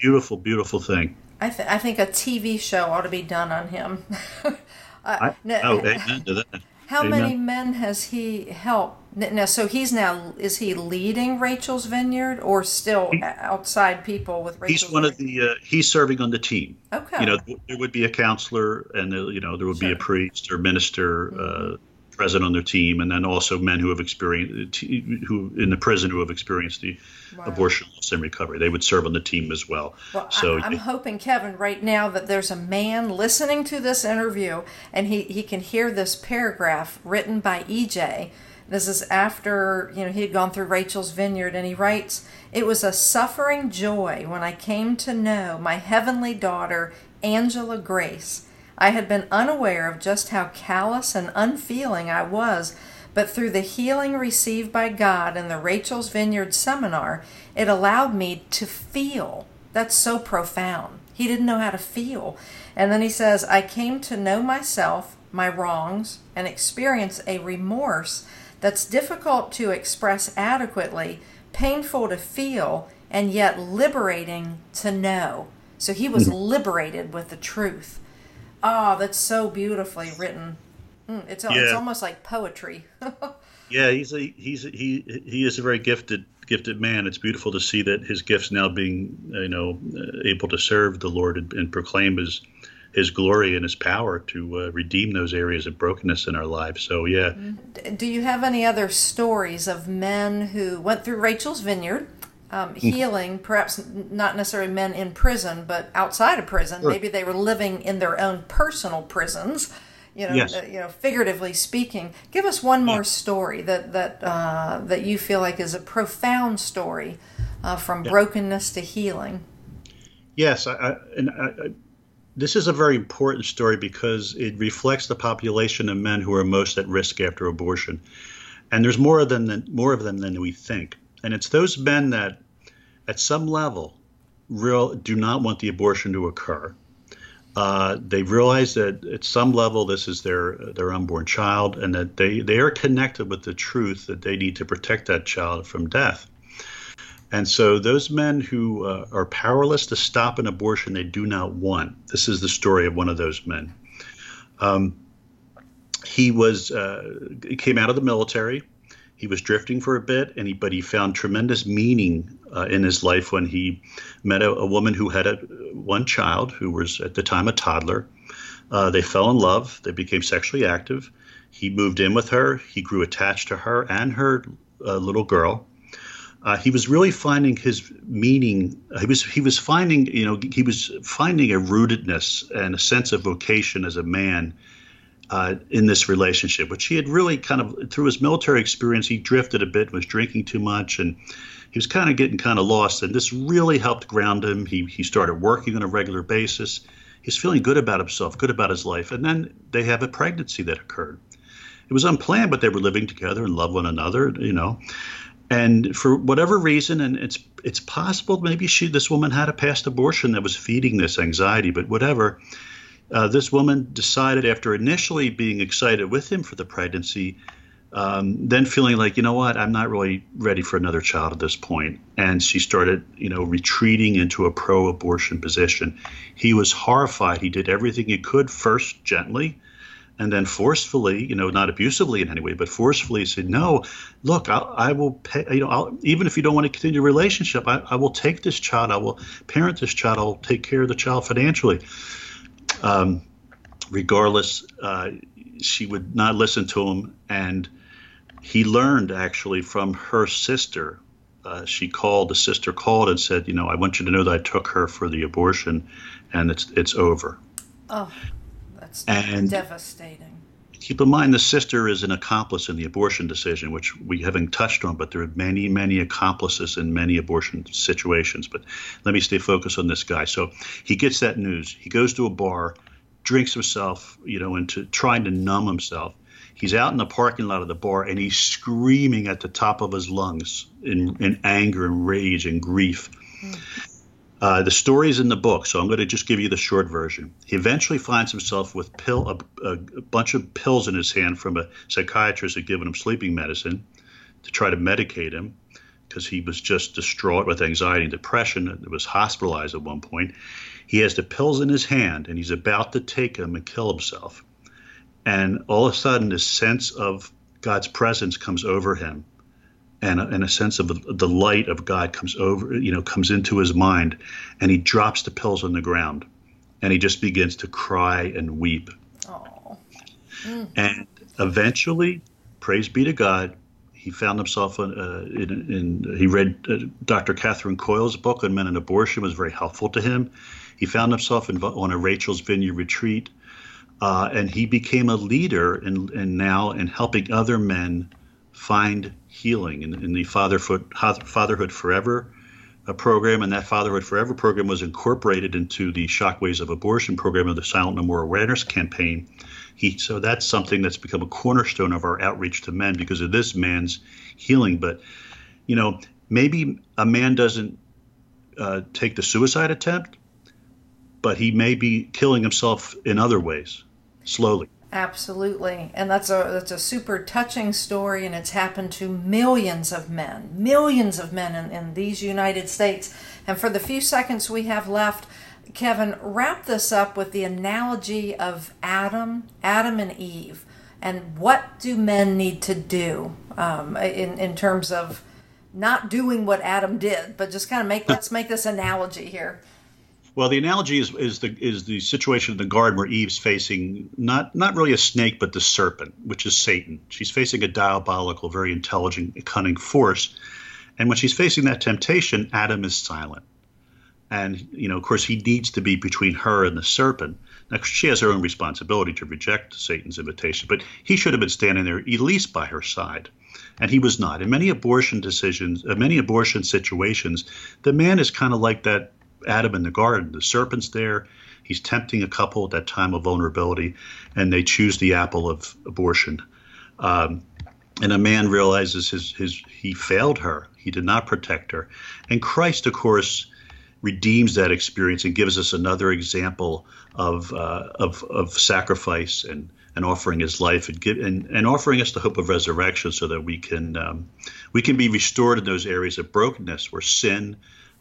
beautiful, beautiful thing. I, th- I think a TV show ought to be done on him. [LAUGHS] I, oh, amen to that. How Amen. many men has he helped? Now, so he's now is he leading Rachel's Vineyard or still He- outside people with Rachel's? He's one of the. Uh, he's serving on the team. Okay. You know, there would be a counselor, and uh, you know, there would be a Mm-hmm. priest or minister uh, present on their team, and then also men who have experienced, who in the prison who have experienced the Wow. abortion loss and recovery. They would serve on the team as well. Well, so I, I'm hoping, Kevin, right now that there's a man listening to this interview and he, he can hear this paragraph written by EJ. This is after, you know, he had gone through Rachel's vineyard and he writes, It was a suffering joy when I came to know my heavenly daughter, Angela Grace. I had been unaware of just how callous and unfeeling I was, but through the healing received by God in the Rachel's Vineyard seminar, it allowed me to feel. That's so profound. He didn't know how to feel. And then he says, I came to know myself, my wrongs, and experience a remorse that's difficult to express adequately, painful to feel, and yet liberating to know. So he was mm-hmm. liberated with the truth. Oh, that's so beautifully written. Mm, It's, it's almost like poetry. [LAUGHS] yeah, he's a he's a, he he is a very gifted gifted man. It's beautiful to see that his gifts now being you know uh, able to serve the Lord and, and proclaim his his glory and his power to uh, redeem those areas of brokenness in our lives. So yeah. Do you have any other stories of men who went through Rachel's Vineyard, um, healing, perhaps not necessarily men in prison, but outside of prison? Sure. Maybe they were living in their own personal prisons. You know, Yes. uh, you know, figuratively speaking. Give us one more story that that uh, that you feel like is a profound story uh, from brokenness to healing. Yes, I, I, and I, I, this is a very important story because it reflects the population of men who are most at risk after abortion, and there's more of them than more of them than we think. And it's those men that, at some level, real do not want the abortion to occur. Uh, they realize that at some level this is their their unborn child, and that they they are connected with the truth that they need to protect that child from death. And so, those men who uh, are powerless to stop an abortion they do not want. This is the story of one of those men. Um, he was uh, came out of the military. He was drifting for a bit, and he but he found tremendous meaning uh, in his life when he met a, a woman who had a, one child who was at the time a toddler. Uh, they fell in love. They became sexually active. He moved in with her. He grew attached to her and her uh, little girl uh, he was really finding his meaning. He was he was finding you know he was finding a rootedness and a sense of vocation as a man uh, in this relationship, which he had really kind of through his military experience. He drifted a bit, was drinking too much, and he was kind of getting kind of lost. And this really helped ground him. He he started working on a regular basis. He's feeling good about himself, good about his life, and then they have a pregnancy that occurred. It was unplanned, but they were living together and love one another, you know and for whatever reason and it's it's possible maybe she this woman had a past abortion that was feeding this anxiety but whatever uh, this woman decided after initially being excited with him for the pregnancy um, then feeling like you know what i'm not really ready for another child at this point and she started you know retreating into a pro-abortion position he was horrified he did everything he could first gently and then forcefully, you know, not abusively in any way, but forcefully said, "No, look, I'll, I will pay. You know, I'll, even if you don't want to continue the relationship, I, I will take this child. I will parent this child. I'll take care of the child financially." Um, regardless, uh, she would not listen to him. And he learned actually from her sister. Uh, she called, the sister called and said, You know, I want you to know that I took her for the abortion and it's, it's over. Oh, that's and devastating keep in mind the sister is an accomplice in the abortion decision, which we haven't touched on, but there are many, many accomplices in many abortion situations. But let me stay focused on this guy. So he gets that news. He goes to a bar, drinks himself, you know, into trying to numb himself. He's out in the parking lot of the bar and he's screaming at the top of his lungs in, in anger and rage and grief. Mm. Uh, the story is in the book, so I'm going to just give you the short version. He eventually finds himself with pill a, a, bunch of pills in his hand from a psychiatrist who had given him sleeping medicine to try to medicate him because he was just distraught with anxiety and depression and was hospitalized at one point. He has the pills in his hand and he's about to take them and kill himself. And all of a sudden, this sense of God's presence comes over him and a, and a sense of the light of God comes over, you know, comes into his mind, and he drops the pills on the ground, and he just begins to cry and weep. Oh. Mm. And eventually, praise be to God, he found himself in, uh, in, in he read uh, Dr. Catherine Coyle's book on men and abortion was very helpful to him. He found himself in, on a Rachel's Vineyard retreat, uh, and he became a leader in, in now in helping other men find healing in, in the Fatherhood, Fatherhood Forever uh, program, and that Fatherhood Forever program was incorporated into the Shockwaves of Abortion program of the Silent No More Awareness campaign. He, so that's something that's become a cornerstone of our outreach to men because of this man's healing. But, you know, maybe a man doesn't uh, take the suicide attempt, but he may be killing himself in other ways, slowly. Absolutely. And that's a that's a super touching story and it's happened to millions of men, millions of men in, in these United States. And for the few seconds we have left, Kevin, wrap this up with the analogy of Adam, Adam and Eve, and what do men need to do um, in in terms of not doing what Adam did, but just kind of make [LAUGHS] let's make this analogy here. Well, the analogy is, is the is the situation in the garden where Eve's facing not not really a snake, but the serpent, which is Satan. She's facing a diabolical, very intelligent, cunning force, and when she's facing that temptation, Adam is silent. And you know, of course, he needs to be between her and the serpent. Now, she has her own responsibility to reject Satan's invitation, but he should have been standing there at least by her side and he was not. In many abortion decisions, uh, many abortion situations, the man is kind of like that Adam in the garden. The serpent's there. He's tempting a couple at that time of vulnerability, and they choose the apple of abortion. Um, and a man realizes his, his he failed her. He did not protect her. And Christ, of course, redeems that experience and gives us another example of uh, of, of sacrifice and and offering his life and, give, and, and offering us the hope of resurrection so that we can um, we can be restored in those areas of brokenness where sin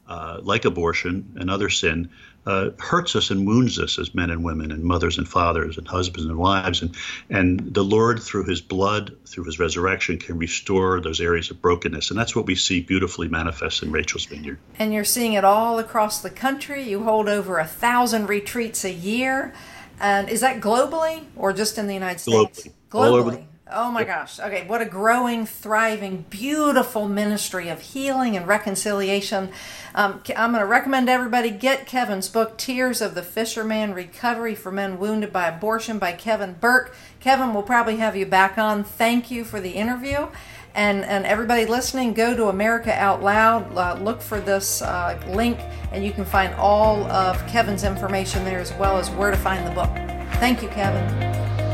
uh, like abortion and other sin, uh, hurts us and wounds us as men and women, and mothers and fathers, and husbands and wives. And, and the Lord, through his blood, through his resurrection, can restore those areas of brokenness. And that's what we see beautifully manifest in Rachel's Vineyard. And you're seeing it all across the country. You hold over a thousand retreats a year. And is that globally or just in the United States? Globally. Globally. Oh my gosh. Okay, what a growing, thriving, beautiful ministry of healing and reconciliation. Um, I'm going to recommend everybody get Kevin's book, Tears of the Fisherman Recovery for Men Wounded by Abortion by Kevin Burke. Kevin, we'll probably have you back on. Thank you for the interview. And, and everybody listening, go to America Out Loud, uh, look for this uh, link, and you can find all of Kevin's information there as well as where to find the book. Thank you, Kevin.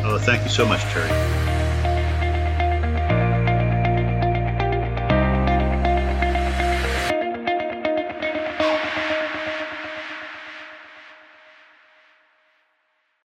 Oh, thank you so much, Terry.